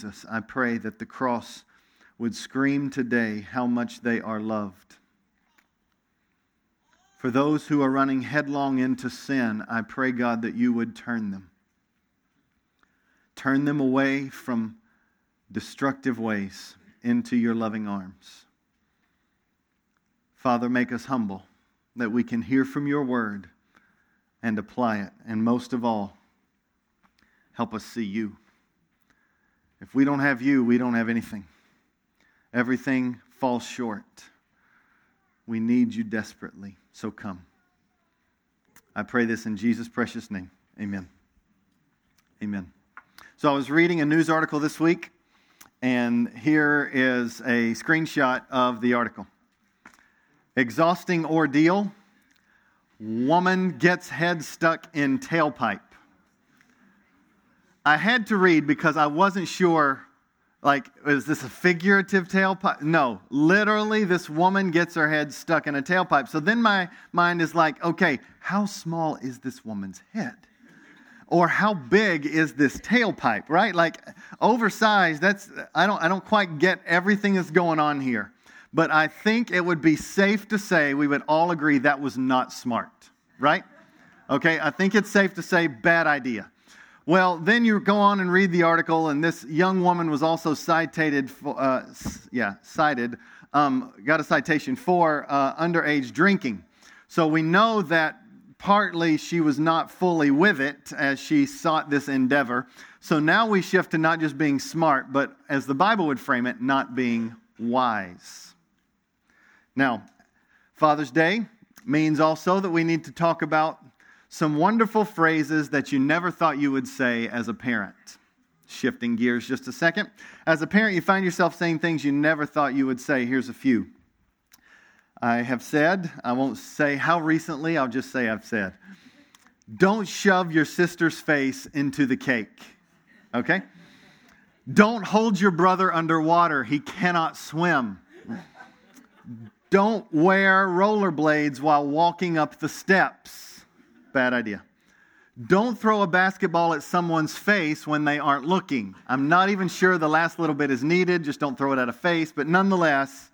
Jesus, I pray that the cross would scream today how much they are loved. For those who are running headlong into sin, I pray, God, that you would turn them. Turn them away from destructive ways into your loving arms. Father, make us humble that we can hear from your word and apply it. And most of all, help us see you. If we don't have you, we don't have anything. Everything falls short. We need you desperately. So come. I pray this in Jesus' precious name. Amen. Amen. So I was reading a news article this week, and here is a screenshot of the article. Exhausting ordeal. Woman gets head stuck in tailpipe. I had to read because I wasn't sure like, is this a figurative tailpipe? No, literally, this woman gets her head stuck in a tailpipe. So then my mind is like, okay, how small is this woman's head? Or how big is this tailpipe, right? Like, oversized, that's, I don't, I don't quite get everything that's going on here. But I think it would be safe to say we would all agree that was not smart, right? Okay, I think it's safe to say bad idea. Well, then you go on and read the article, and this young woman was also cited, for, uh, yeah, cited, um, got a citation for uh, underage drinking. So we know that partly she was not fully with it as she sought this endeavor. So now we shift to not just being smart, but as the Bible would frame it, not being wise. Now, Father's Day means also that we need to talk about some wonderful phrases that you never thought you would say as a parent. Shifting gears just a second. As a parent, you find yourself saying things you never thought you would say. Here's a few. I have said, I won't say how recently, I'll just say I've said. Don't shove your sister's face into the cake. Okay? Don't hold your brother underwater. He cannot swim. Don't wear rollerblades while walking up the steps. Bad idea. Don't throw a basketball at someone's face when they aren't looking. I'm not even sure the last little bit is needed. Just don't throw it at a face. But nonetheless,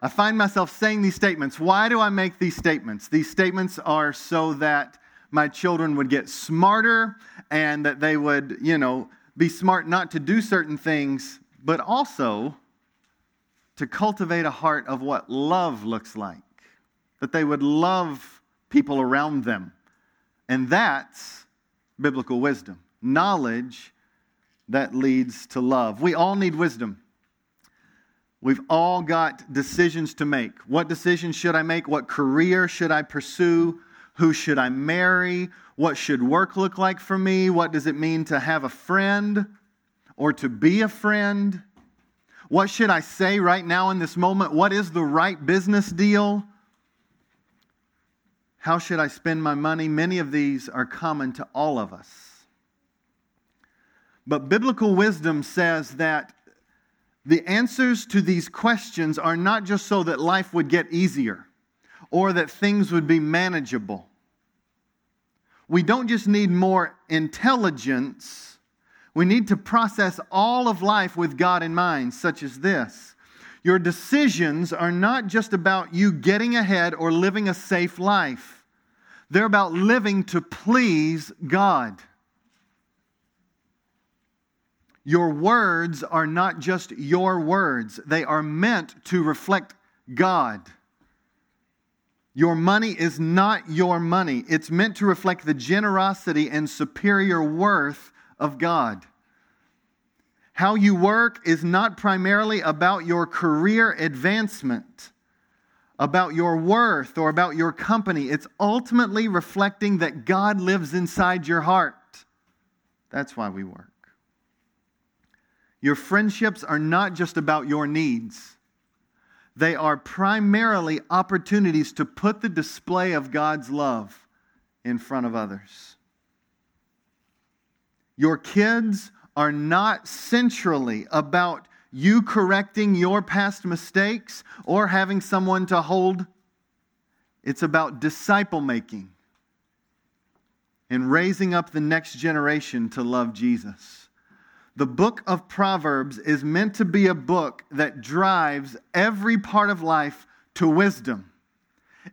I find myself saying these statements. Why do I make these statements? These statements are so that my children would get smarter and that they would, you know, be smart not to do certain things, but also to cultivate a heart of what love looks like. That they would love people around them. And that's biblical wisdom. Knowledge that leads to love. We all need wisdom. We've all got decisions to make. What decision should I make? What career should I pursue? Who should I marry? What should work look like for me? What does it mean to have a friend or to be a friend? What should I say right now in this moment? What is the right business deal? How should I spend my money? Many of these are common to all of us. But biblical wisdom says that the answers to these questions are not just so that life would get easier or that things would be manageable. We don't just need more intelligence, we need to process all of life with God in mind, such as this. Your decisions are not just about you getting ahead or living a safe life, they're about living to please God. Your words are not just your words, they are meant to reflect God. Your money is not your money. It's meant to reflect the generosity and superior worth of God. How you work is not primarily about your career advancement, about your worth, or about your company. It's ultimately reflecting that God lives inside your heart. That's why we work. Your friendships are not just about your needs. They are primarily opportunities to put the display of God's love in front of others. Your kids are not centrally about you correcting your past mistakes or having someone to hold. It's about disciple making and raising up the next generation to love Jesus. The book of Proverbs is meant to be a book that drives every part of life to wisdom.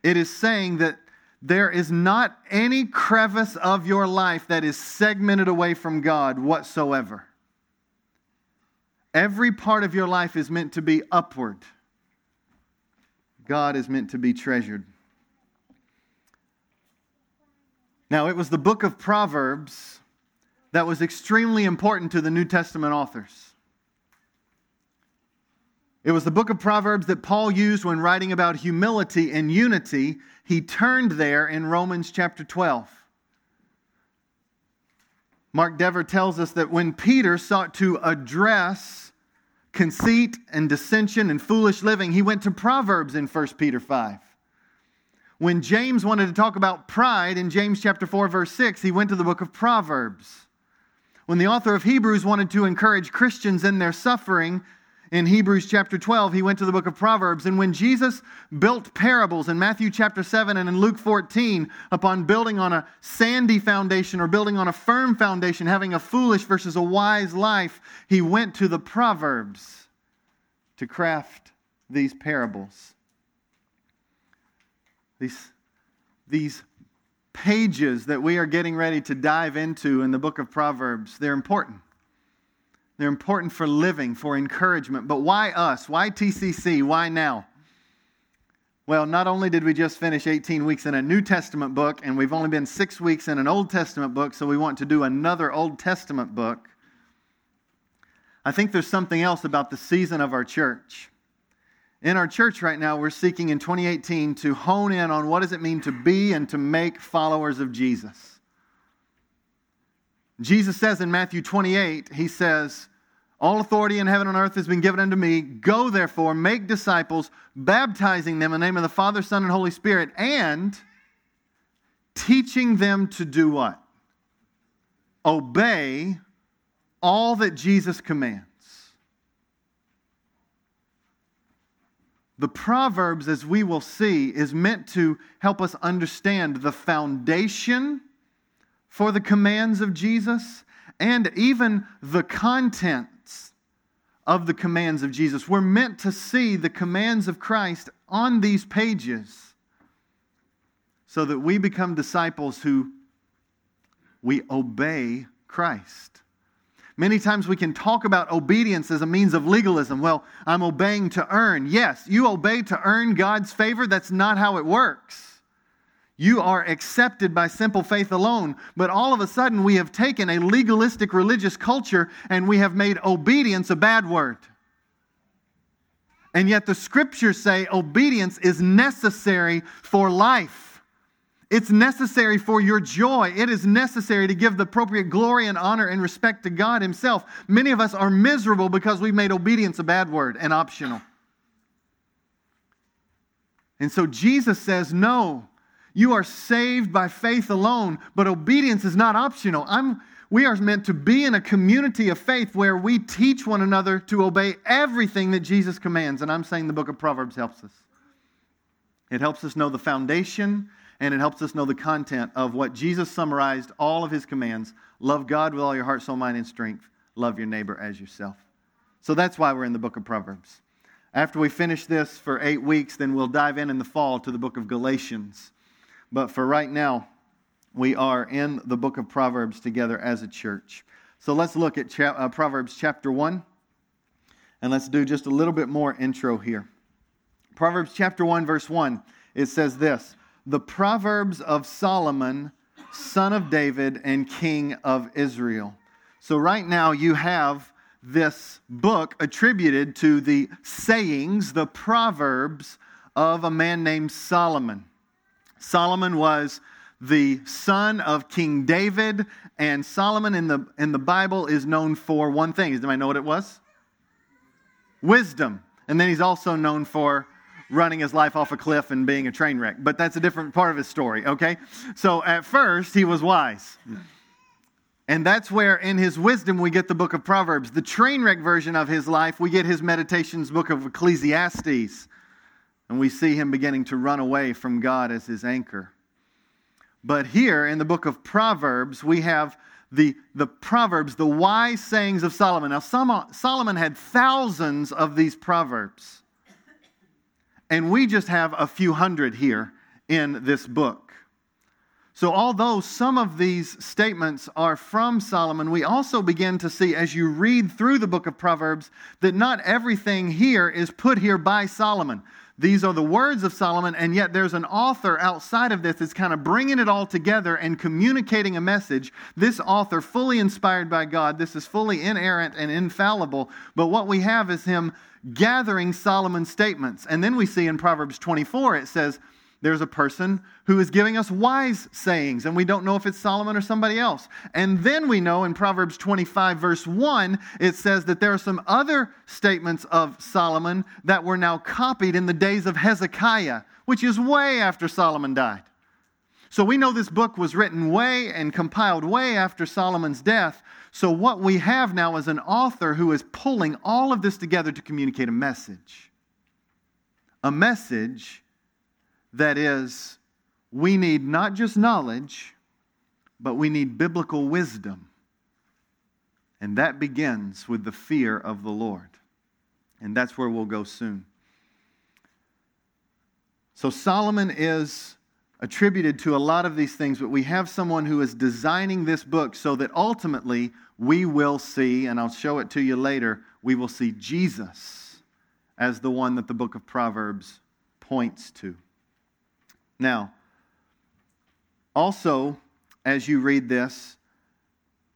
It is saying that there is not any crevice of your life that is segmented away from God whatsoever. Every part of your life is meant to be upward. God is meant to be treasured. Now, it was the book of Proverbs that was extremely important to the New Testament authors. It was the book of Proverbs that Paul used when writing about humility and unity. He turned there in Romans chapter 12. Mark Dever tells us that when Peter sought to address conceit and dissension and foolish living, he went to Proverbs in 1 Peter 5. When James wanted to talk about pride in James chapter 4 verse 6, he went to the book of Proverbs. When the author of Hebrews wanted to encourage Christians in their suffering, in Hebrews chapter 12, he went to the book of Proverbs. And when Jesus built parables in Matthew chapter 7 and in Luke 14, upon building on a sandy foundation or building on a firm foundation, having a foolish versus a wise life, he went to the Proverbs to craft these parables. These, these pages that we are getting ready to dive into in the book of Proverbs, they're important. They're important for living, for encouragement. But why us? Why TCC? Why now? Well, not only did we just finish 18 weeks in a New Testament book, and we've only been six weeks in an Old Testament book, so we want to do another Old Testament book. I think there's something else about the season of our church. In our church right now, we're seeking in 2018 to hone in on what does it mean to be and to make followers of Jesus. Jesus says in Matthew 28, he says, All authority in heaven and earth has been given unto me. Go therefore, make disciples, baptizing them in the name of the Father, Son, and Holy Spirit, and teaching them to do what? Obey all that Jesus commands. The Proverbs, as we will see, is meant to help us understand the foundation for the commands of Jesus and even the contents of the commands of Jesus. We're meant to see the commands of Christ on these pages so that we become disciples who we obey Christ. Many times we can talk about obedience as a means of legalism. Well, I'm obeying to earn. Yes, you obey to earn God's favor. That's not how it works. You are accepted by simple faith alone. But all of a sudden, we have taken a legalistic religious culture and we have made obedience a bad word. And yet, the scriptures say obedience is necessary for life. It's necessary for your joy. It is necessary to give the appropriate glory and honor and respect to God Himself. Many of us are miserable because we've made obedience a bad word and optional. And so Jesus says, No, you are saved by faith alone, but obedience is not optional. I'm, we are meant to be in a community of faith where we teach one another to obey everything that Jesus commands. And I'm saying the book of Proverbs helps us. It helps us know the foundation and it helps us know the content of what Jesus summarized all of his commands love God with all your heart, soul, mind, and strength, love your neighbor as yourself. So that's why we're in the book of Proverbs. After we finish this for eight weeks, then we'll dive in in the fall to the book of Galatians. But for right now, we are in the book of Proverbs together as a church. So let's look at cha- uh, Proverbs chapter 1, and let's do just a little bit more intro here. Proverbs chapter 1, verse 1, it says this The Proverbs of Solomon, son of David and king of Israel. So right now you have this book attributed to the sayings, the Proverbs of a man named Solomon. Solomon was the son of King David, and Solomon in the, in the Bible is known for one thing. Does anybody know what it was? Wisdom. And then he's also known for running his life off a cliff and being a train wreck. But that's a different part of his story, okay? So at first, he was wise. And that's where in his wisdom we get the book of Proverbs. The train wreck version of his life, we get his meditations book of Ecclesiastes. And we see him beginning to run away from God as his anchor. But here in the book of Proverbs, we have the, the Proverbs, the wise sayings of Solomon. Now, Solomon had thousands of these Proverbs, and we just have a few hundred here in this book. So, although some of these statements are from Solomon, we also begin to see as you read through the book of Proverbs that not everything here is put here by Solomon. These are the words of Solomon, and yet there's an author outside of this that's kind of bringing it all together and communicating a message. This author, fully inspired by God, this is fully inerrant and infallible, but what we have is him gathering Solomon's statements. And then we see in Proverbs 24, it says, there's a person who is giving us wise sayings, and we don't know if it's Solomon or somebody else. And then we know in Proverbs 25, verse 1, it says that there are some other statements of Solomon that were now copied in the days of Hezekiah, which is way after Solomon died. So we know this book was written way and compiled way after Solomon's death. So what we have now is an author who is pulling all of this together to communicate a message. A message that is, we need not just knowledge, but we need biblical wisdom. And that begins with the fear of the Lord. And that's where we'll go soon. So Solomon is attributed to a lot of these things, but we have someone who is designing this book so that ultimately we will see, and I'll show it to you later, we will see Jesus as the one that the book of Proverbs points to. Now, also, as you read this,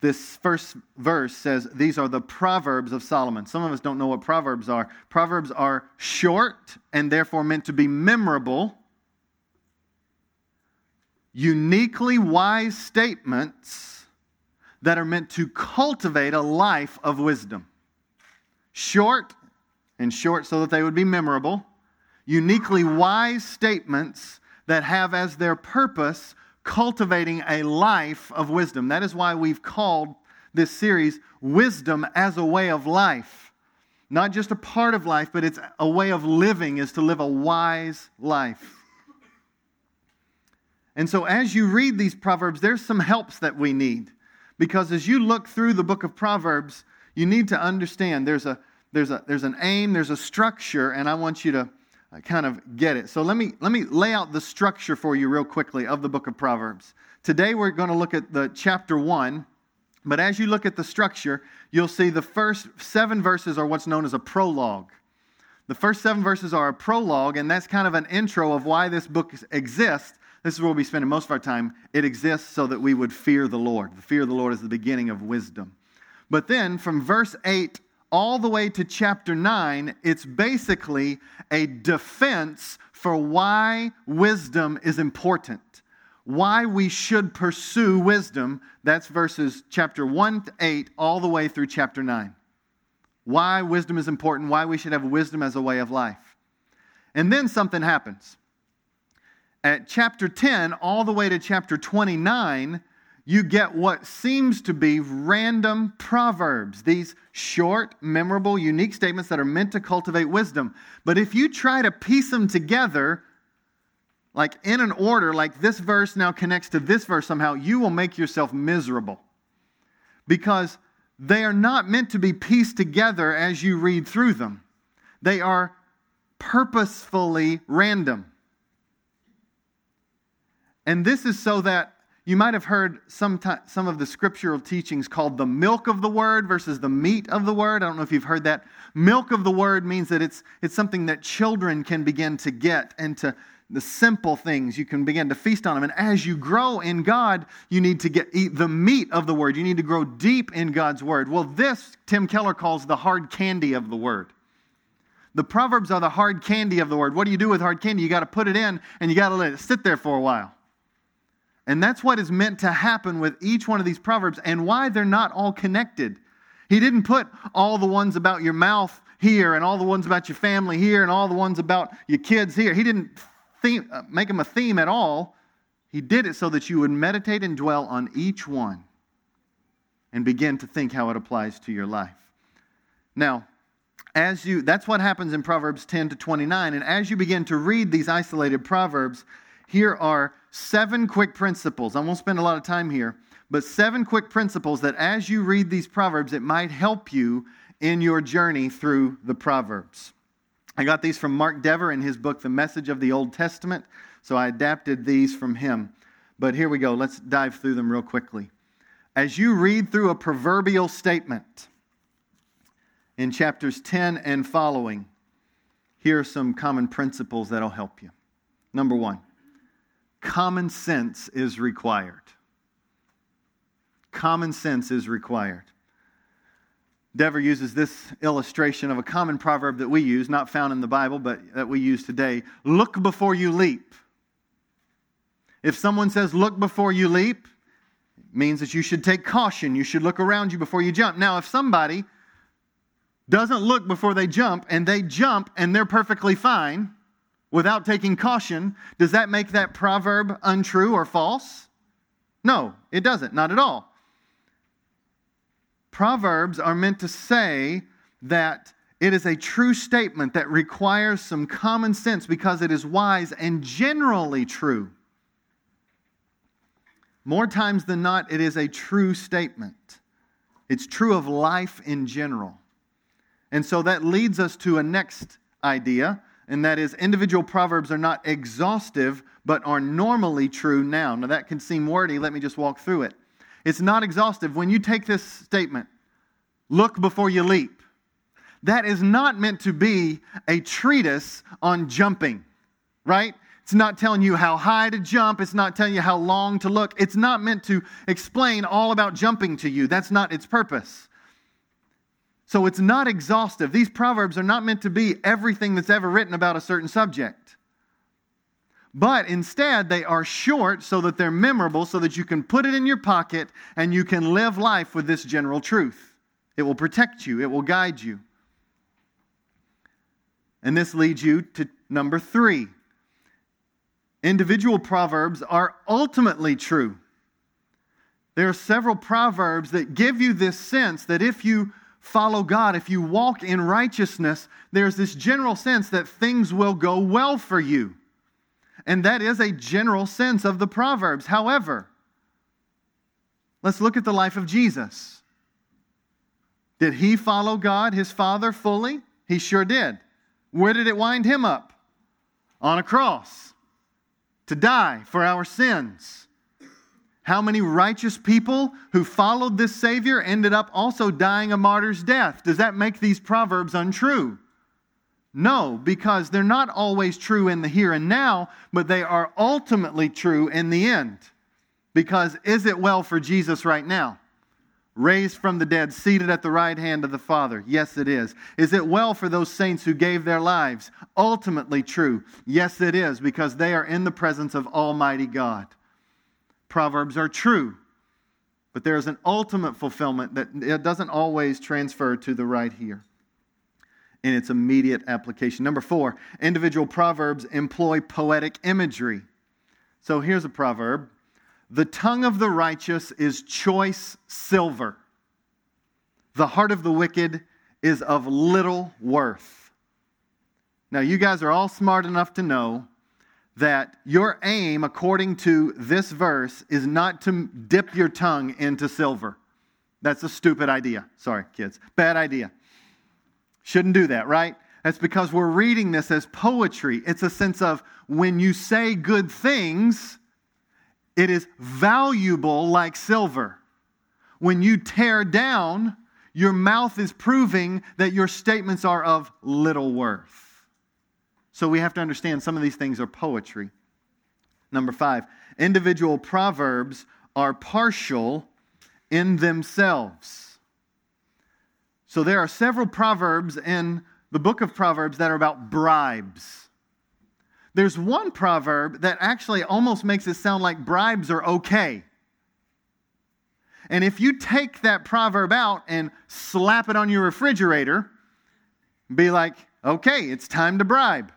this first verse says, These are the Proverbs of Solomon. Some of us don't know what Proverbs are. Proverbs are short and therefore meant to be memorable, uniquely wise statements that are meant to cultivate a life of wisdom. Short and short so that they would be memorable, uniquely wise statements that have as their purpose cultivating a life of wisdom. That is why we've called this series Wisdom as a Way of Life. Not just a part of life, but it's a way of living, is to live a wise life. And so, as you read these Proverbs, there's some helps that we need. Because as you look through the book of Proverbs, you need to understand there's, a, there's, a, there's an aim, there's a structure, and I want you to kind of get it. So let me let me lay out the structure for you real quickly of the book of Proverbs. Today we're going to look at the chapter 1, but as you look at the structure, you'll see the first 7 verses are what's known as a prologue. The first 7 verses are a prologue and that's kind of an intro of why this book exists. This is where we'll be spending most of our time. It exists so that we would fear the Lord. The fear of the Lord is the beginning of wisdom. But then from verse 8 all the way to chapter 9, it's basically a defense for why wisdom is important, why we should pursue wisdom. That's verses chapter 1 to 8, all the way through chapter 9. Why wisdom is important, why we should have wisdom as a way of life. And then something happens. At chapter 10, all the way to chapter 29, you get what seems to be random proverbs, these short, memorable, unique statements that are meant to cultivate wisdom. But if you try to piece them together, like in an order, like this verse now connects to this verse somehow, you will make yourself miserable. Because they are not meant to be pieced together as you read through them, they are purposefully random. And this is so that you might have heard some, t- some of the scriptural teachings called the milk of the word versus the meat of the word. I don't know if you've heard that. Milk of the word means that it's, it's something that children can begin to get and to the simple things. You can begin to feast on them. And as you grow in God, you need to get eat the meat of the word. You need to grow deep in God's word. Well, this Tim Keller calls the hard candy of the word. The Proverbs are the hard candy of the word. What do you do with hard candy? You got to put it in and you got to let it sit there for a while. And that's what is meant to happen with each one of these proverbs and why they're not all connected. He didn't put all the ones about your mouth here and all the ones about your family here and all the ones about your kids here. He didn't theme, uh, make them a theme at all. He did it so that you would meditate and dwell on each one and begin to think how it applies to your life. Now, as you that's what happens in Proverbs 10 to 29 and as you begin to read these isolated proverbs, here are seven quick principles. I won't spend a lot of time here, but seven quick principles that as you read these Proverbs, it might help you in your journey through the Proverbs. I got these from Mark Dever in his book, The Message of the Old Testament, so I adapted these from him. But here we go. Let's dive through them real quickly. As you read through a proverbial statement in chapters 10 and following, here are some common principles that'll help you. Number one, common sense is required. Common sense is required. Dever uses this illustration of a common proverb that we use, not found in the Bible, but that we use today look before you leap. If someone says, look before you leap, it means that you should take caution. You should look around you before you jump. Now, if somebody doesn't look before they jump and they jump and they're perfectly fine without taking caution, does that make that proverb untrue or false? No, it doesn't, not at all. Proverbs are meant to say that it is a true statement that requires some common sense because it is wise and generally true. More times than not, it is a true statement. It's true of life in general. And so that leads us to a next idea, and that is individual proverbs are not exhaustive, but are normally true now. Now, that can seem wordy. Let me just walk through it. It's not exhaustive. When you take this statement, look before you leap, that is not meant to be a treatise on jumping, right? It's not telling you how high to jump. It's not telling you how long to look. It's not meant to explain all about jumping to you. That's not its purpose. So it's not exhaustive. These proverbs are not meant to be everything that's ever written about a certain subject. But instead, they are short so that they're memorable, so that you can put it in your pocket and you can live life with this general truth. It will protect you, it will guide you. And this leads you to number three individual proverbs are ultimately true. There are several proverbs that give you this sense that if you follow God, if you walk in righteousness, there's this general sense that things will go well for you. And that is a general sense of the Proverbs. However, let's look at the life of Jesus. Did he follow God, his Father, fully? He sure did. Where did it wind him up? On a cross to die for our sins. How many righteous people who followed this Savior ended up also dying a martyr's death? Does that make these proverbs untrue? No, because they're not always true in the here and now, but they are ultimately true in the end. Because is it well for Jesus right now? Raised from the dead, seated at the right hand of the Father. Yes, it is. Is it well for those saints who gave their lives? Ultimately true. Yes, it is, because they are in the presence of Almighty God. Proverbs are true, but there is an ultimate fulfillment that it doesn't always transfer to the right here in its immediate application. Number four, individual proverbs employ poetic imagery. So here's a proverb The tongue of the righteous is choice silver, the heart of the wicked is of little worth. Now, you guys are all smart enough to know that your aim, according to this verse, is not to dip your tongue into silver. That's a stupid idea. Sorry, kids. Bad idea. Shouldn't do that, right? That's because we're reading this as poetry. It's a sense of when you say good things, it is valuable like silver. When you tear down, your mouth is proving that your statements are of little worth. So we have to understand some of these things are poetry. Number five, individual proverbs are partial in themselves. So there are several proverbs in the book of Proverbs that are about bribes. There's one proverb that actually almost makes it sound like bribes are okay. And if you take that proverb out and slap it on your refrigerator, be like, okay, it's time to bribe.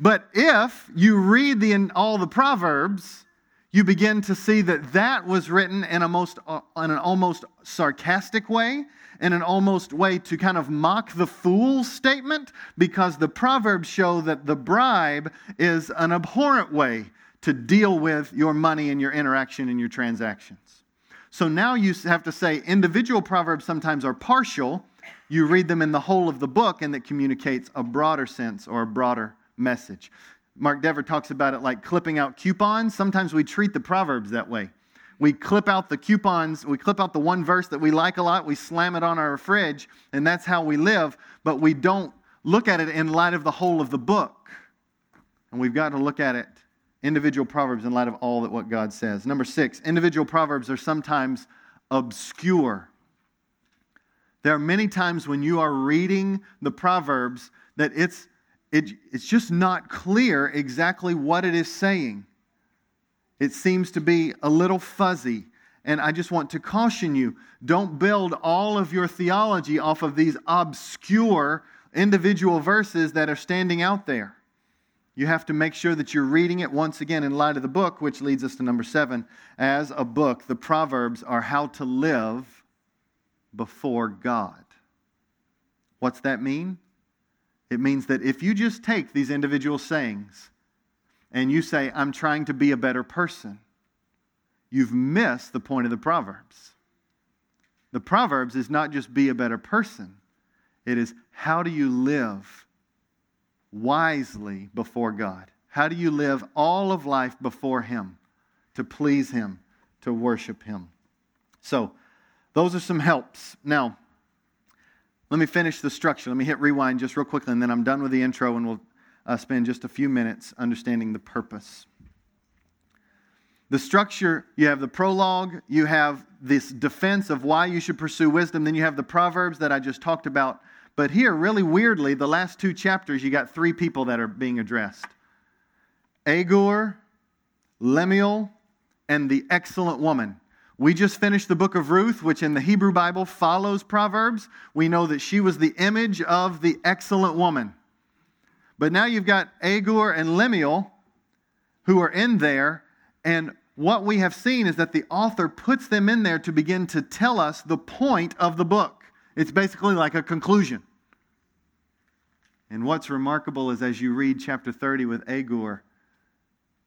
But if you read the, all the proverbs, you begin to see that that was written in, a most, uh, in an almost sarcastic way in an almost way to kind of mock the fool statement because the Proverbs show that the bribe is an abhorrent way to deal with your money and your interaction and your transactions. So now you have to say individual proverbs sometimes are partial. You read them in the whole of the book, and that communicates a broader sense or a broader message. Mark Dever talks about it like clipping out coupons. Sometimes we treat the proverbs that way. We clip out the coupons, we clip out the one verse that we like a lot, we slam it on our fridge, and that's how we live, but we don't look at it in light of the whole of the book. And we've got to look at it individual proverbs in light of all that what God says. Number 6, individual proverbs are sometimes obscure. There are many times when you are reading the proverbs that it's it, it's just not clear exactly what it is saying. It seems to be a little fuzzy. And I just want to caution you don't build all of your theology off of these obscure individual verses that are standing out there. You have to make sure that you're reading it once again in light of the book, which leads us to number seven. As a book, the Proverbs are how to live before God. What's that mean? It means that if you just take these individual sayings and you say, I'm trying to be a better person, you've missed the point of the Proverbs. The Proverbs is not just be a better person, it is how do you live wisely before God? How do you live all of life before Him to please Him, to worship Him? So, those are some helps. Now, let me finish the structure. Let me hit rewind just real quickly, and then I'm done with the intro, and we'll uh, spend just a few minutes understanding the purpose. The structure you have the prologue, you have this defense of why you should pursue wisdom, then you have the Proverbs that I just talked about. But here, really weirdly, the last two chapters, you got three people that are being addressed Agur, Lemuel, and the excellent woman. We just finished the book of Ruth, which in the Hebrew Bible follows Proverbs. We know that she was the image of the excellent woman. But now you've got Agur and Lemuel who are in there, and what we have seen is that the author puts them in there to begin to tell us the point of the book. It's basically like a conclusion. And what's remarkable is as you read chapter 30 with Agur,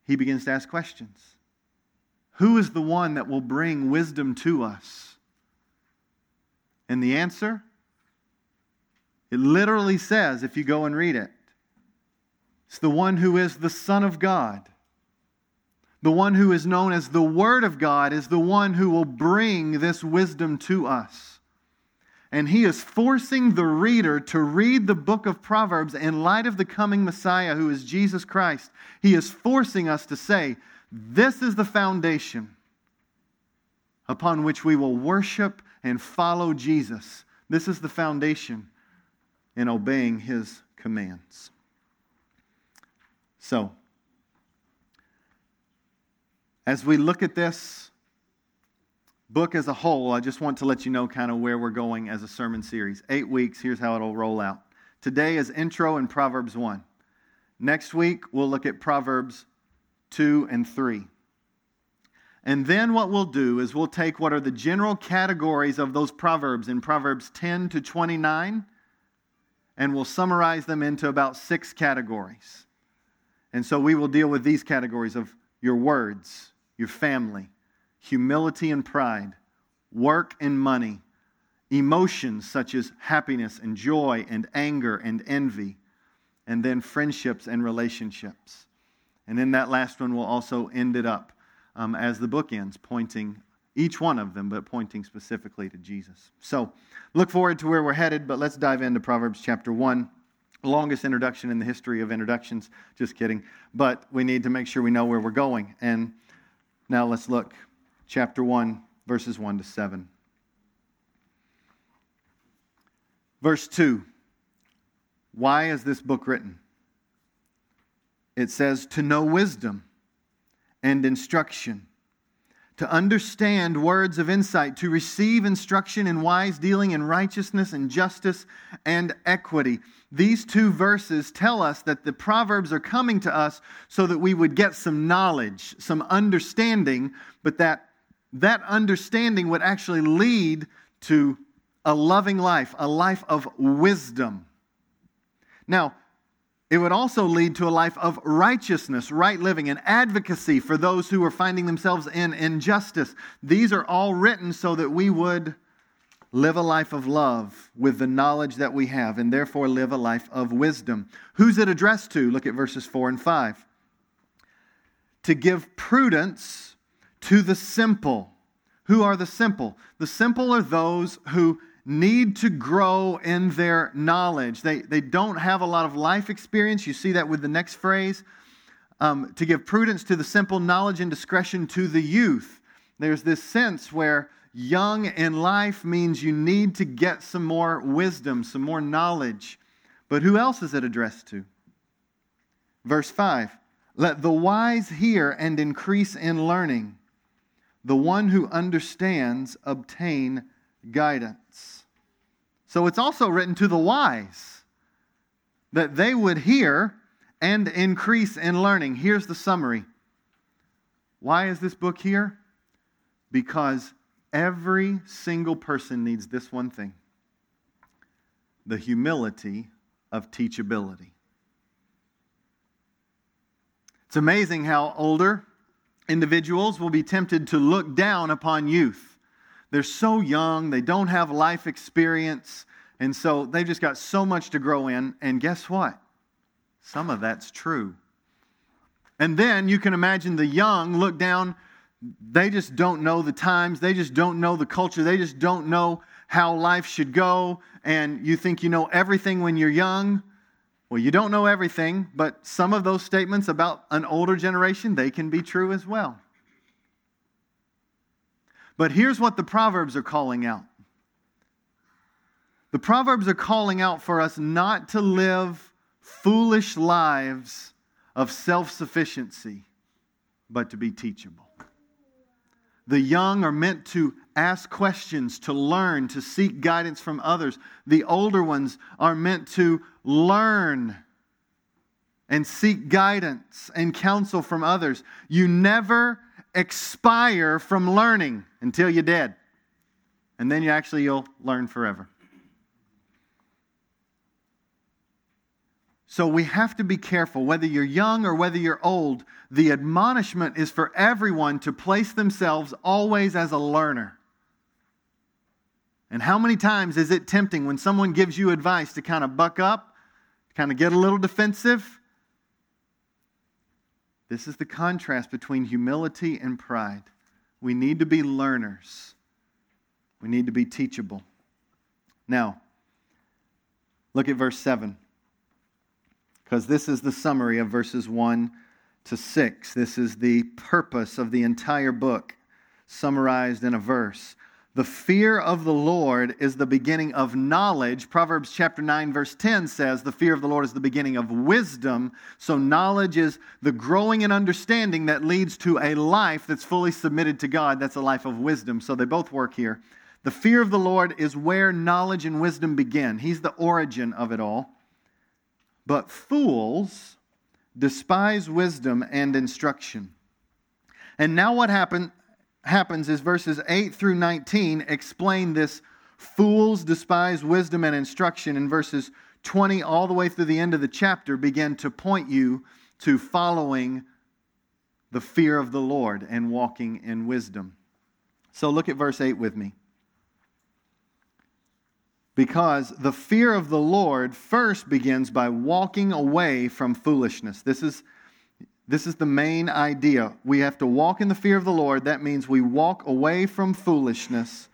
he begins to ask questions. Who is the one that will bring wisdom to us? And the answer? It literally says, if you go and read it, it's the one who is the Son of God. The one who is known as the Word of God is the one who will bring this wisdom to us. And he is forcing the reader to read the book of Proverbs in light of the coming Messiah, who is Jesus Christ. He is forcing us to say, this is the foundation upon which we will worship and follow Jesus. This is the foundation in obeying his commands. So, as we look at this book as a whole, I just want to let you know kind of where we're going as a sermon series. Eight weeks, here's how it'll roll out. Today is intro in Proverbs 1. Next week, we'll look at Proverbs 2, and 3. And then what we'll do is we'll take what are the general categories of those proverbs in Proverbs 10 to 29, and we'll summarize them into about six categories. And so we will deal with these categories of your words, your family, humility and pride, work and money, emotions such as happiness and joy and anger and envy, and then friendships and relationships. And in that last one, we'll also end it up um, as the book ends, pointing each one of them, but pointing specifically to Jesus. So look forward to where we're headed, but let's dive into Proverbs chapter 1. Longest introduction in the history of introductions. Just kidding. But we need to make sure we know where we're going. And now let's look. Chapter 1, verses 1 to 7. Verse 2 Why is this book written? It says to know wisdom and instruction, to understand words of insight, to receive instruction in wise dealing in righteousness and justice and equity. These two verses tell us that the Proverbs are coming to us so that we would get some knowledge, some understanding, but that that understanding would actually lead to a loving life, a life of wisdom. Now, It would also lead to a life of righteousness, right living, and advocacy for those who are finding themselves in injustice. These are all written so that we would live a life of love with the knowledge that we have, and therefore live a life of wisdom. Who's it addressed to? Look at verses 4 and 5. To give prudence to the simple. Who are the simple? The simple are those who need to grow in their knowledge. They, they don't have a lot of life experience. You see that with the next phrase. Um, to give prudence to the simple, knowledge and discretion to the youth. There's this sense where young in life means you need to get some more wisdom, some more knowledge. But who else is it addressed to? Verse 5 Let the wise hear and increase in learning. The one who understands obtain guidance. So it's also written to the wise that they would hear and increase in learning. Here's the summary. Why is this book here? Because every single person needs this one thing the humility of teachability. It's amazing how older individuals will be tempted to look down upon youth. They're so young, they don't have life experience, and so they've just got so much to grow in. And guess what? Some of that's true. And then you can imagine the young look down, they just don't know the times, they just don't know the culture, they just don't know how life should go. And you think you know everything when you're young. Well, you don't know everything, but some of those statements about an older generation, they can be true as well. But here's what the Proverbs are calling out the Proverbs are calling out for us not to live foolish lives of self sufficiency, but to be teachable. The young are meant to ask questions, to learn, to seek guidance from others. The older ones are meant to learn and seek guidance and counsel from others. You never expire from learning until you're dead. And then you actually you'll learn forever. So we have to be careful whether you're young or whether you're old. The admonishment is for everyone to place themselves always as a learner. And how many times is it tempting when someone gives you advice to kind of buck up, kind of get a little defensive? This is the contrast between humility and pride. We need to be learners, we need to be teachable. Now, look at verse 7, because this is the summary of verses 1 to 6. This is the purpose of the entire book summarized in a verse. The fear of the Lord is the beginning of knowledge. Proverbs chapter 9, verse 10 says, The fear of the Lord is the beginning of wisdom. So, knowledge is the growing and understanding that leads to a life that's fully submitted to God. That's a life of wisdom. So, they both work here. The fear of the Lord is where knowledge and wisdom begin, He's the origin of it all. But fools despise wisdom and instruction. And now, what happened? Happens is verses 8 through 19 explain this fools despise wisdom and instruction, and verses 20 all the way through the end of the chapter begin to point you to following the fear of the Lord and walking in wisdom. So look at verse 8 with me. Because the fear of the Lord first begins by walking away from foolishness. This is this is the main idea. We have to walk in the fear of the Lord. That means we walk away from foolishness.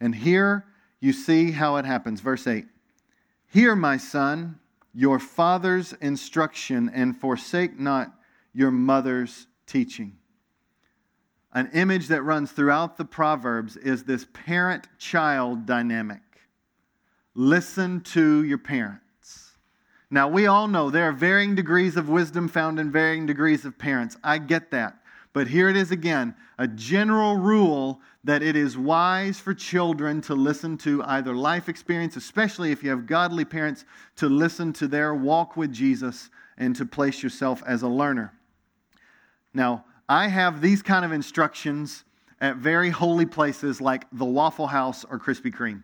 And here you see how it happens. Verse 8 Hear, my son, your father's instruction, and forsake not your mother's teaching. An image that runs throughout the Proverbs is this parent child dynamic. Listen to your parent. Now, we all know there are varying degrees of wisdom found in varying degrees of parents. I get that. But here it is again a general rule that it is wise for children to listen to either life experience, especially if you have godly parents, to listen to their walk with Jesus and to place yourself as a learner. Now, I have these kind of instructions at very holy places like the Waffle House or Krispy Kreme.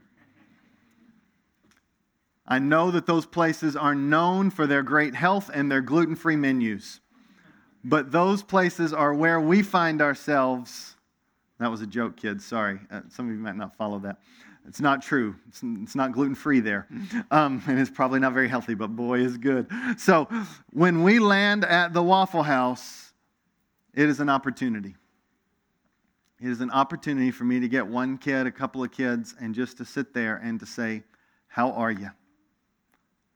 I know that those places are known for their great health and their gluten free menus. But those places are where we find ourselves. That was a joke, kids. Sorry. Uh, some of you might not follow that. It's not true. It's, it's not gluten free there. Um, and it's probably not very healthy, but boy, is good. So when we land at the Waffle House, it is an opportunity. It is an opportunity for me to get one kid, a couple of kids, and just to sit there and to say, How are you?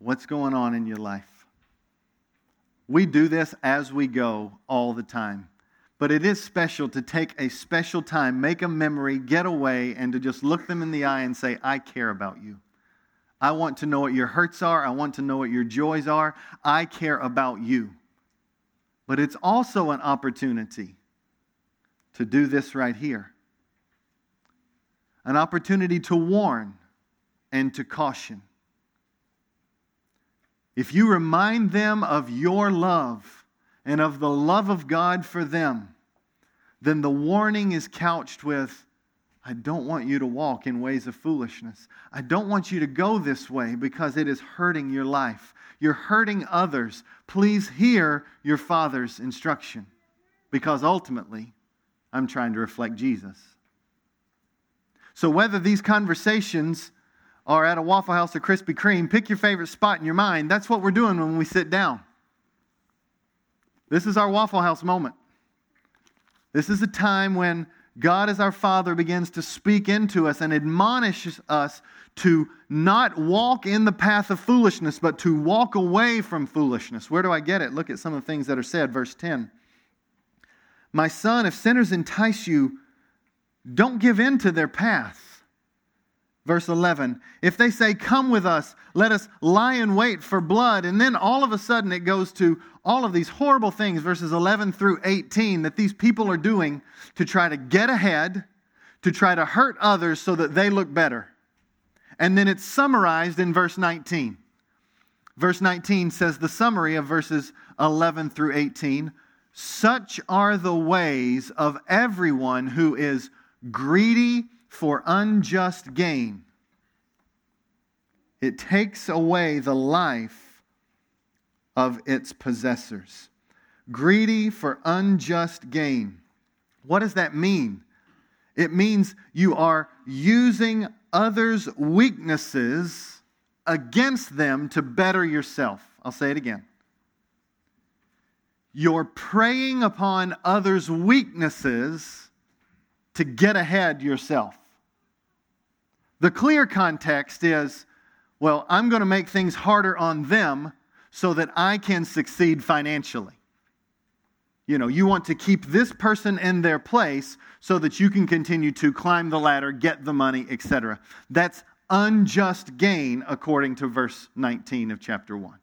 What's going on in your life? We do this as we go all the time. But it is special to take a special time, make a memory, get away, and to just look them in the eye and say, I care about you. I want to know what your hurts are. I want to know what your joys are. I care about you. But it's also an opportunity to do this right here an opportunity to warn and to caution. If you remind them of your love and of the love of God for them, then the warning is couched with, I don't want you to walk in ways of foolishness. I don't want you to go this way because it is hurting your life. You're hurting others. Please hear your Father's instruction because ultimately, I'm trying to reflect Jesus. So, whether these conversations are at a Waffle House or Krispy Kreme, pick your favorite spot in your mind. That's what we're doing when we sit down. This is our Waffle House moment. This is a time when God, as our Father, begins to speak into us and admonishes us to not walk in the path of foolishness, but to walk away from foolishness. Where do I get it? Look at some of the things that are said. Verse 10 My son, if sinners entice you, don't give in to their path. Verse 11, if they say, Come with us, let us lie in wait for blood, and then all of a sudden it goes to all of these horrible things, verses 11 through 18, that these people are doing to try to get ahead, to try to hurt others so that they look better. And then it's summarized in verse 19. Verse 19 says the summary of verses 11 through 18 Such are the ways of everyone who is greedy for unjust gain. It takes away the life of its possessors. Greedy for unjust gain. What does that mean? It means you are using others' weaknesses against them to better yourself. I'll say it again. You're preying upon others' weaknesses to get ahead yourself. The clear context is well, I'm going to make things harder on them so that I can succeed financially. You know, you want to keep this person in their place so that you can continue to climb the ladder, get the money, etc. That's unjust gain according to verse 19 of chapter 1.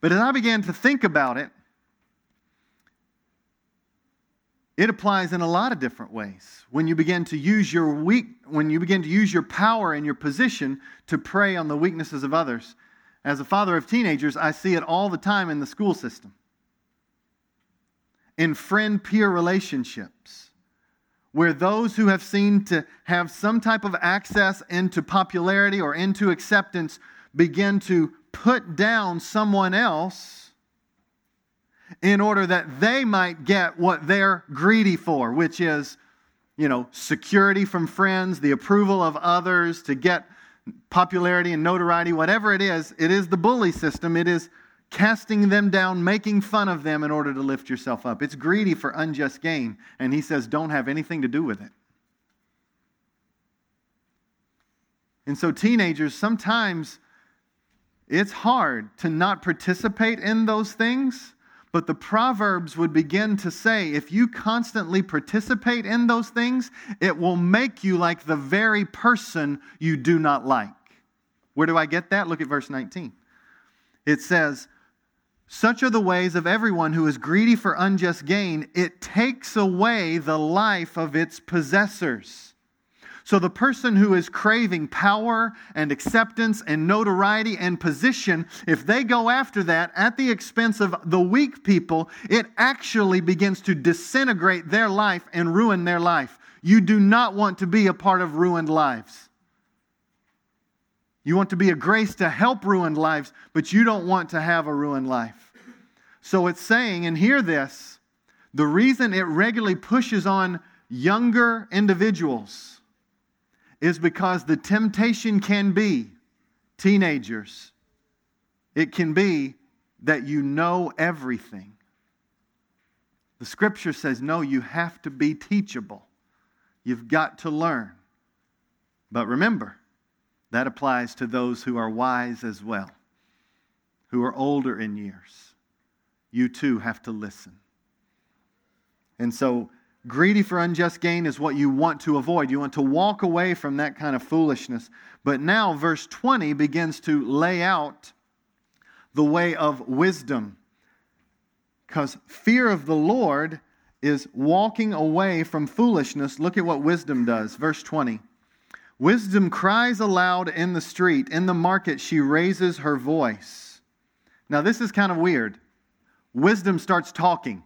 But as I began to think about it, It applies in a lot of different ways. When you begin to use your weak, when you begin to use your power and your position to prey on the weaknesses of others. As a father of teenagers, I see it all the time in the school system. In friend peer relationships, where those who have seemed to have some type of access into popularity or into acceptance begin to put down someone else in order that they might get what they're greedy for, which is, you know, security from friends, the approval of others, to get popularity and notoriety, whatever it is, it is the bully system. It is casting them down, making fun of them in order to lift yourself up. It's greedy for unjust gain. And he says, don't have anything to do with it. And so, teenagers, sometimes it's hard to not participate in those things but the Proverbs would begin to say if you constantly participate in those things, it will make you like the very person you do not like. Where do I get that? Look at verse 19. It says, Such are the ways of everyone who is greedy for unjust gain, it takes away the life of its possessors. So, the person who is craving power and acceptance and notoriety and position, if they go after that at the expense of the weak people, it actually begins to disintegrate their life and ruin their life. You do not want to be a part of ruined lives. You want to be a grace to help ruined lives, but you don't want to have a ruined life. So it's saying, and hear this the reason it regularly pushes on younger individuals is because the temptation can be teenagers, it can be that you know everything. The scripture says, no, you have to be teachable. You've got to learn. But remember, that applies to those who are wise as well, who are older in years. You too have to listen. And so, greedy for unjust gain is what you want to avoid. You want to walk away from that kind of foolishness. But now, verse 20 begins to lay out the way of wisdom. Because fear of the Lord is walking away from foolishness. Look at what wisdom does. Verse 20. Wisdom cries aloud in the street. In the market, she raises her voice. Now, this is kind of weird. Wisdom starts talking.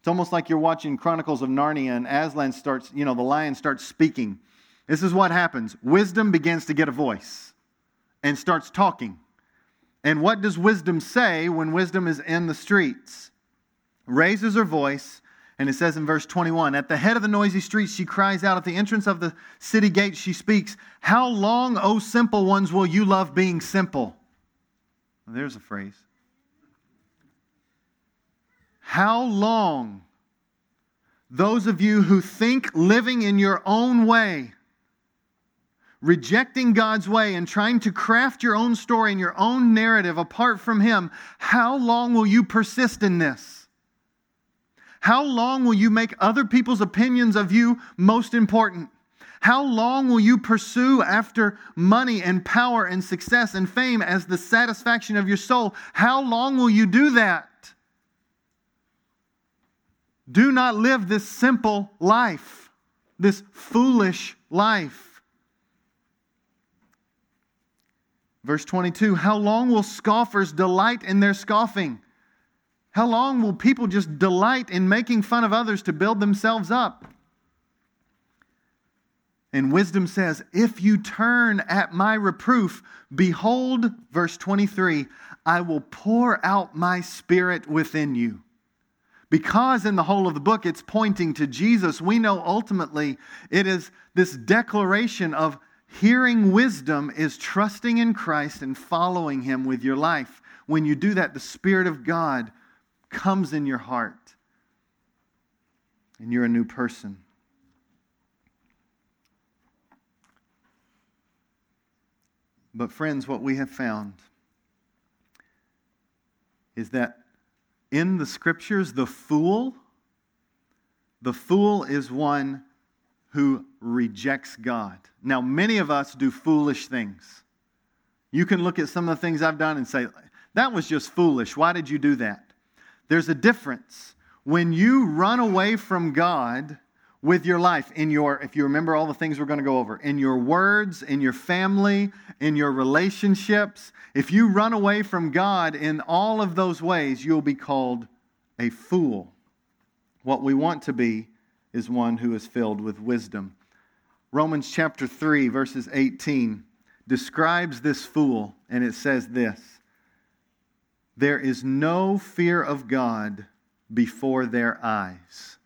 It's almost like you're watching Chronicles of Narnia and Aslan starts, you know, the lion starts speaking. This is what happens wisdom begins to get a voice and starts talking. And what does wisdom say when wisdom is in the streets? Raises her voice, and it says in verse 21 At the head of the noisy streets, she cries out. At the entrance of the city gate, she speaks, How long, O simple ones, will you love being simple? Well, there's a phrase. How long, those of you who think living in your own way, rejecting God's way and trying to craft your own story and your own narrative apart from Him, how long will you persist in this? How long will you make other people's opinions of you most important? How long will you pursue after money and power and success and fame as the satisfaction of your soul? How long will you do that? Do not live this simple life, this foolish life. Verse 22 How long will scoffers delight in their scoffing? How long will people just delight in making fun of others to build themselves up? And wisdom says, If you turn at my reproof, behold, verse 23, I will pour out my spirit within you. Because in the whole of the book it's pointing to Jesus, we know ultimately it is this declaration of hearing wisdom is trusting in Christ and following him with your life. When you do that, the Spirit of God comes in your heart and you're a new person. But, friends, what we have found is that in the scriptures, the fool, the fool is one who rejects God. Now, many of us do foolish things. You can look at some of the things I've done and say, that was just foolish. Why did you do that? There's a difference. When you run away from God, with your life, in your, if you remember all the things we're going to go over, in your words, in your family, in your relationships. If you run away from God in all of those ways, you'll be called a fool. What we want to be is one who is filled with wisdom. Romans chapter 3, verses 18, describes this fool, and it says this There is no fear of God before their eyes.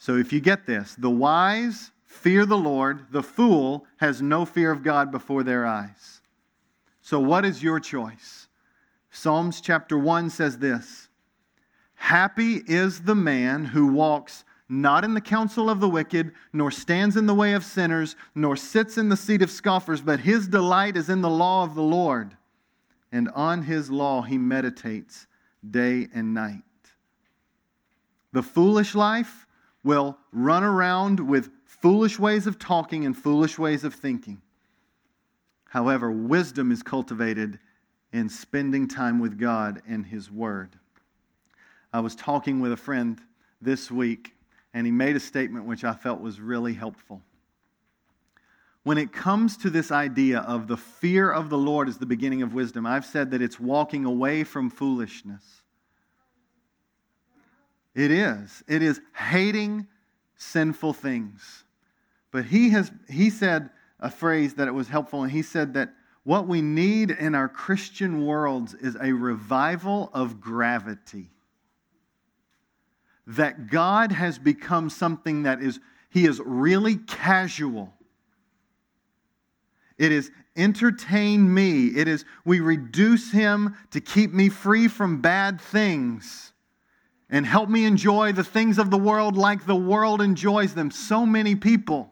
So if you get this, the wise fear the Lord, the fool has no fear of God before their eyes. So what is your choice? Psalms chapter 1 says this Happy is the man who walks not in the counsel of the wicked, nor stands in the way of sinners, nor sits in the seat of scoffers, but his delight is in the law of the Lord, and on his law he meditates day and night. The foolish life will run around with foolish ways of talking and foolish ways of thinking. However, wisdom is cultivated in spending time with God and His Word. I was talking with a friend this week, and he made a statement which I felt was really helpful. When it comes to this idea of the fear of the Lord is the beginning of wisdom, I've said that it's walking away from foolishness. It is. It is hating sinful things. But he has he said a phrase that it was helpful, and he said that what we need in our Christian worlds is a revival of gravity. That God has become something that is, He is really casual. It is entertain me. It is we reduce Him to keep me free from bad things and help me enjoy the things of the world like the world enjoys them. So many people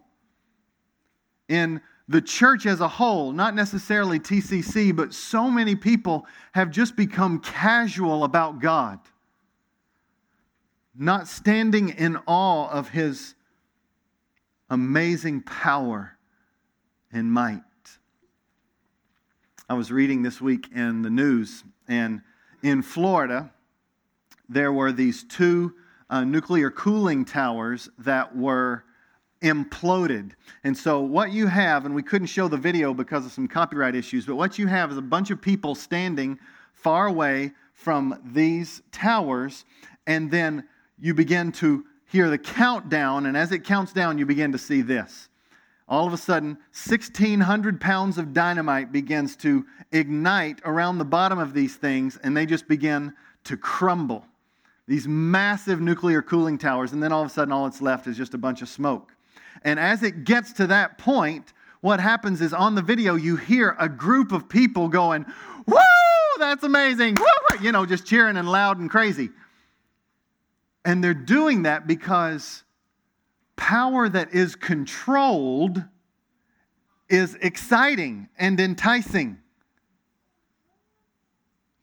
in the church as a whole, not necessarily TCC, but so many people have just become casual about God, not standing in awe of His amazing power and might. I was reading this week in the news, and in Florida, there were these two uh, nuclear cooling towers that were imploded. And so, what you have, and we couldn't show the video because of some copyright issues, but what you have is a bunch of people standing far away from these towers, and then you begin to hear the countdown, and as it counts down, you begin to see this. All of a sudden, 1,600 pounds of dynamite begins to ignite around the bottom of these things, and they just begin to crumble. These massive nuclear cooling towers, and then all of a sudden, all that's left is just a bunch of smoke. And as it gets to that point, what happens is on the video, you hear a group of people going, Woo, that's amazing. Woo! You know, just cheering and loud and crazy. And they're doing that because power that is controlled is exciting and enticing.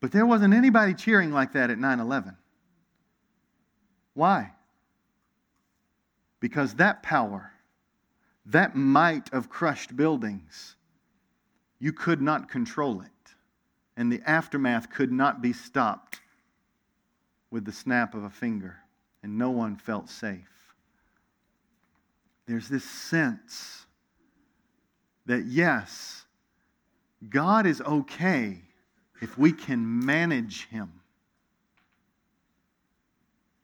But there wasn't anybody cheering like that at 9 11. Why? Because that power that might of crushed buildings, you could not control it. And the aftermath could not be stopped with the snap of a finger. And no one felt safe. There's this sense that, yes, God is okay if we can manage Him.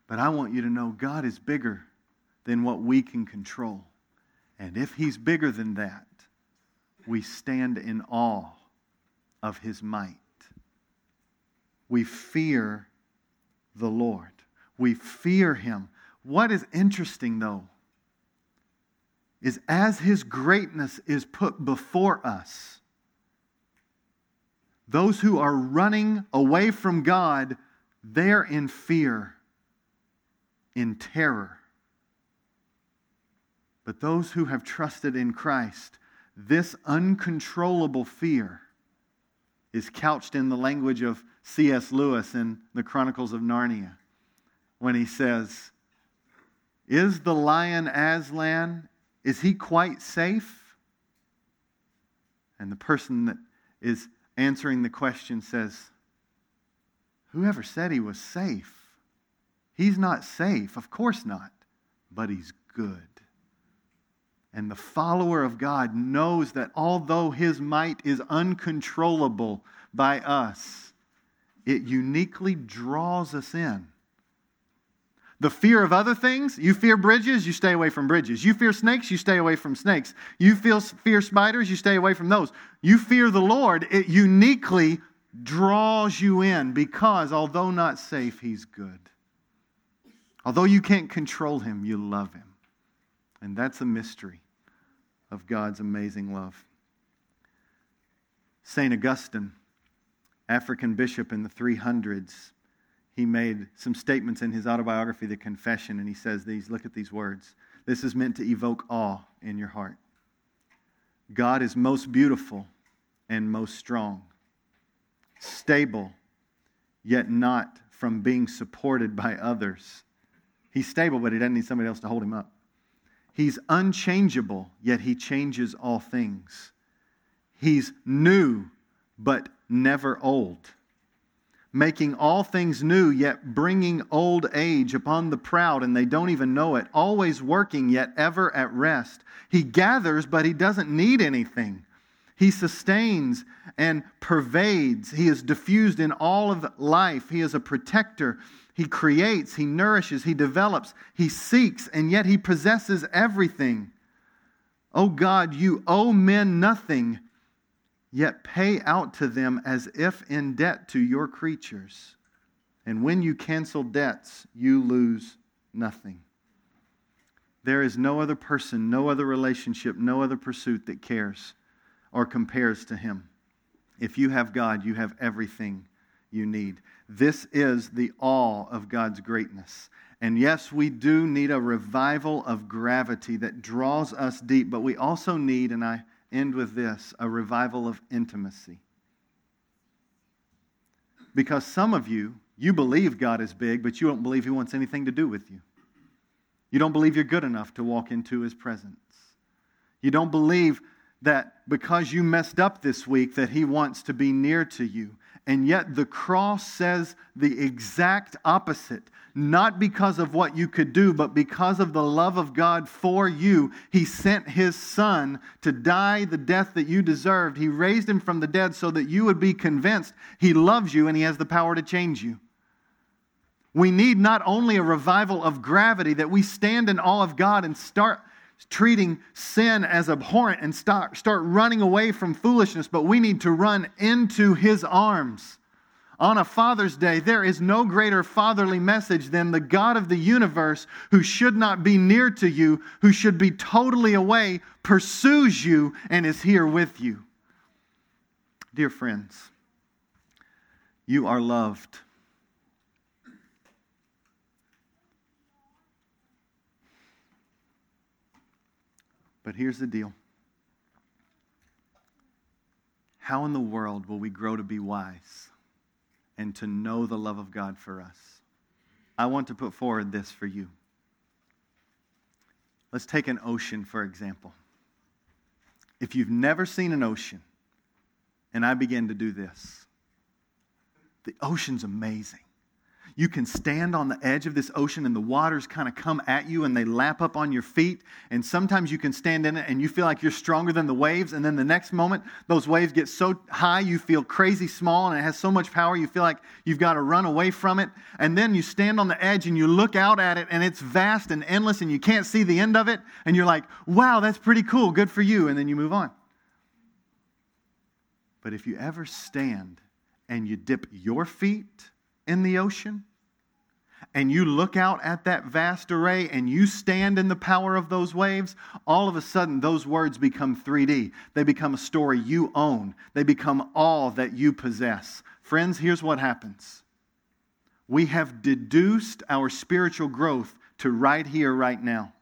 But I want you to know God is bigger than what we can control. And if he's bigger than that, we stand in awe of his might. We fear the Lord. We fear him. What is interesting, though, is as his greatness is put before us, those who are running away from God, they're in fear, in terror. But those who have trusted in Christ, this uncontrollable fear is couched in the language of C.S. Lewis in the Chronicles of Narnia when he says, Is the lion Aslan, is he quite safe? And the person that is answering the question says, Whoever said he was safe? He's not safe, of course not, but he's good. And the follower of God knows that although his might is uncontrollable by us, it uniquely draws us in. The fear of other things, you fear bridges, you stay away from bridges. You fear snakes, you stay away from snakes. You fear spiders, you stay away from those. You fear the Lord, it uniquely draws you in because although not safe, he's good. Although you can't control him, you love him. And that's a mystery of God's amazing love. St. Augustine, African bishop in the 300s, he made some statements in his autobiography, The Confession, and he says these look at these words. This is meant to evoke awe in your heart. God is most beautiful and most strong, stable, yet not from being supported by others. He's stable, but he doesn't need somebody else to hold him up. He's unchangeable, yet he changes all things. He's new, but never old. Making all things new, yet bringing old age upon the proud, and they don't even know it. Always working, yet ever at rest. He gathers, but he doesn't need anything. He sustains and pervades. He is diffused in all of life. He is a protector he creates, He nourishes, He develops, He seeks, and yet He possesses everything. Oh God, you owe men nothing, yet pay out to them as if in debt to your creatures. And when you cancel debts, you lose nothing. There is no other person, no other relationship, no other pursuit that cares or compares to Him. If you have God, you have everything you need. This is the awe of God's greatness. And yes, we do need a revival of gravity that draws us deep, but we also need, and I end with this, a revival of intimacy. Because some of you, you believe God is big, but you don't believe He wants anything to do with you. You don't believe you're good enough to walk into His presence. You don't believe that because you messed up this week that He wants to be near to you. And yet the cross says the exact opposite. Not because of what you could do, but because of the love of God for you. He sent His Son to die the death that you deserved. He raised Him from the dead so that you would be convinced He loves you and He has the power to change you. We need not only a revival of gravity, that we stand in awe of God and start treating sin as abhorrent and start, start running away from foolishness, but we need to run into his arms. On a Father's Day, there is no greater fatherly message than the God of the universe, who should not be near to you, who should be totally away, pursues you and is here with you. Dear friends, you are loved. But here's the deal How in the world will we grow to be wise and to know the love of God for us? I want to put forward this for you. Let's take an ocean, for example. If you've never seen an ocean, and I begin to do this, the ocean's amazing. You can stand on the edge of this ocean and the waters kind of come at you and they lap up on your feet. And sometimes you can stand in it and you feel like you're stronger than the waves. And then the next moment, those waves get so high you feel crazy small and it has so much power you feel like you've got to run away from it. And then you stand on the edge and you look out at it and it's vast and endless and you can't see the end of it. And you're like, wow, that's pretty cool. Good for you. And then you move on. But if you ever stand and you dip your feet, in the ocean, and you look out at that vast array and you stand in the power of those waves, all of a sudden those words become 3D. They become a story you own, they become all that you possess. Friends, here's what happens we have deduced our spiritual growth to right here, right now.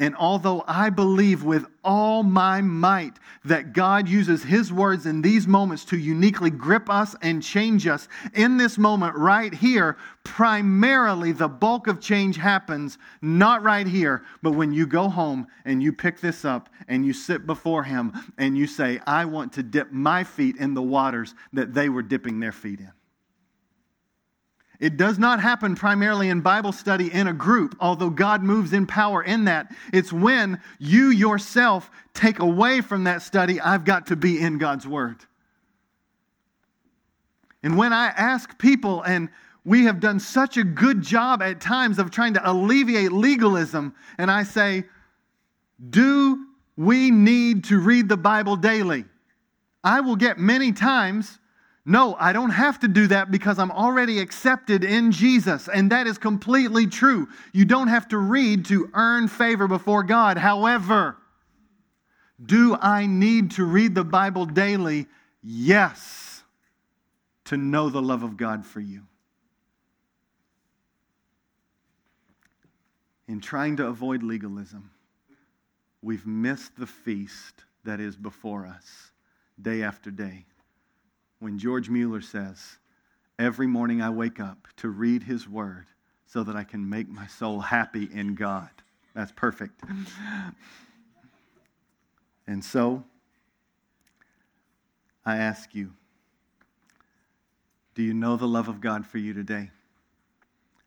And although I believe with all my might that God uses His words in these moments to uniquely grip us and change us, in this moment right here, primarily the bulk of change happens not right here, but when you go home and you pick this up and you sit before Him and you say, I want to dip my feet in the waters that they were dipping their feet in. It does not happen primarily in Bible study in a group, although God moves in power in that. It's when you yourself take away from that study, I've got to be in God's Word. And when I ask people, and we have done such a good job at times of trying to alleviate legalism, and I say, Do we need to read the Bible daily? I will get many times no, I don't have to do that because I'm already accepted in Jesus. And that is completely true. You don't have to read to earn favor before God. However, do I need to read the Bible daily? Yes, to know the love of God for you. In trying to avoid legalism, we've missed the feast that is before us day after day when George Mueller says, Every morning I wake up to read his word so that I can make my soul happy in God. That's perfect. and so, I ask you, do you know the love of God for you today?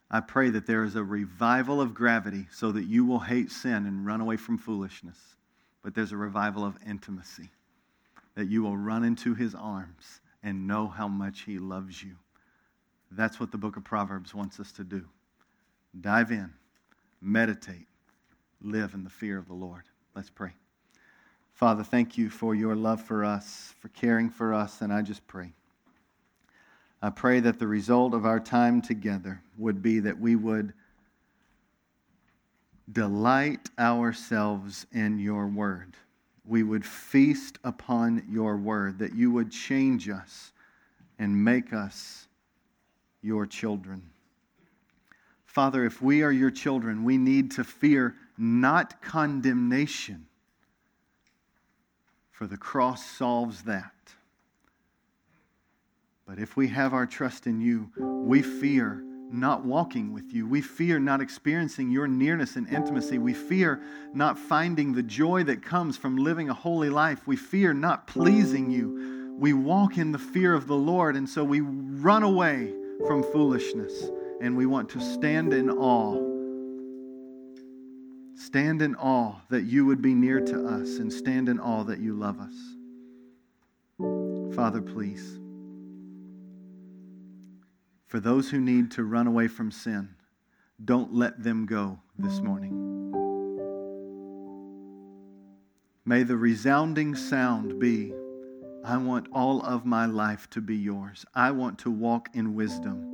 I pray that there is a revival of gravity so that you will hate sin and run away from foolishness. But there's a revival of intimacy, that you will run into his arms and know how much He loves you. That's what the book of Proverbs wants us to do. Dive in, meditate, live in the fear of the Lord. Let's pray. Father, thank you for your love for us, for caring for us, and I just pray. I pray that the result of our time together would be that we would delight ourselves in your word. We would feast upon your word, that you would change us and make us your children. Father, if we are your children, we need to fear not condemnation, for the cross solves that. But if we have our trust in you, we fear not walking with you. We fear not experiencing your nearness and intimacy. We fear not finding the joy that comes from living a holy life. We fear not pleasing you. We walk in the fear of the Lord, and so we run away from foolishness and we want to stand in awe. Stand in awe that you would be near to us and stand in awe that you love us. Father, please for those who need to run away from sin, don't let them go this morning. May the resounding sound be I want all of my life to be yours. I want to walk in wisdom.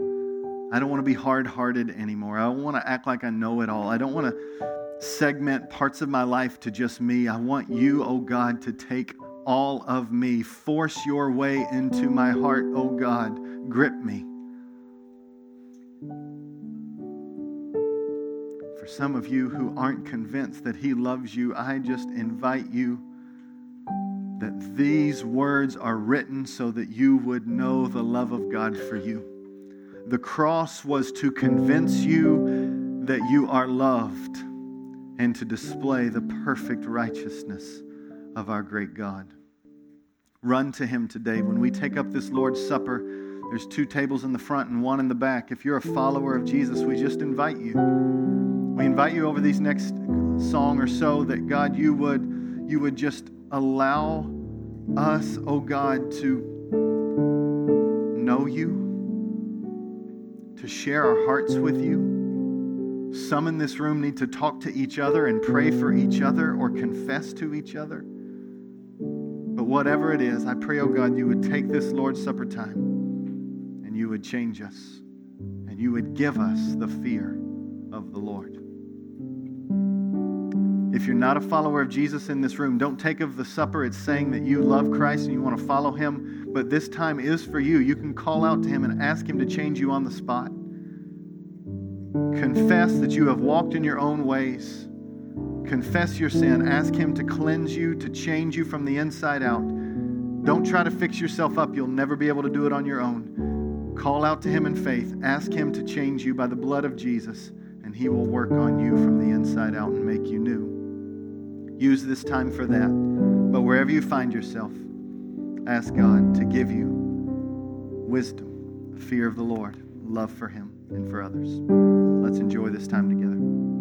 I don't want to be hard hearted anymore. I don't want to act like I know it all. I don't want to segment parts of my life to just me. I want you, oh God, to take all of me. Force your way into my heart, oh God. Grip me. For some of you who aren't convinced that He loves you, I just invite you that these words are written so that you would know the love of God for you. The cross was to convince you that you are loved and to display the perfect righteousness of our great God. Run to Him today. When we take up this Lord's Supper, there's two tables in the front and one in the back. If you're a follower of Jesus, we just invite you we invite you over these next song or so that God, you would, you would just allow us, oh God, to know you, to share our hearts with you. Some in this room need to talk to each other and pray for each other or confess to each other. But whatever it is, I pray, oh God, you would take this Lord's Supper time and you would change us and you would give us the fear of the Lord. If you're not a follower of Jesus in this room, don't take of the supper. It's saying that you love Christ and you want to follow him, but this time is for you. You can call out to him and ask him to change you on the spot. Confess that you have walked in your own ways. Confess your sin. Ask him to cleanse you, to change you from the inside out. Don't try to fix yourself up. You'll never be able to do it on your own. Call out to him in faith. Ask him to change you by the blood of Jesus, and he will work on you from the inside out and make you new. Use this time for that. But wherever you find yourself, ask God to give you wisdom, fear of the Lord, love for Him, and for others. Let's enjoy this time together.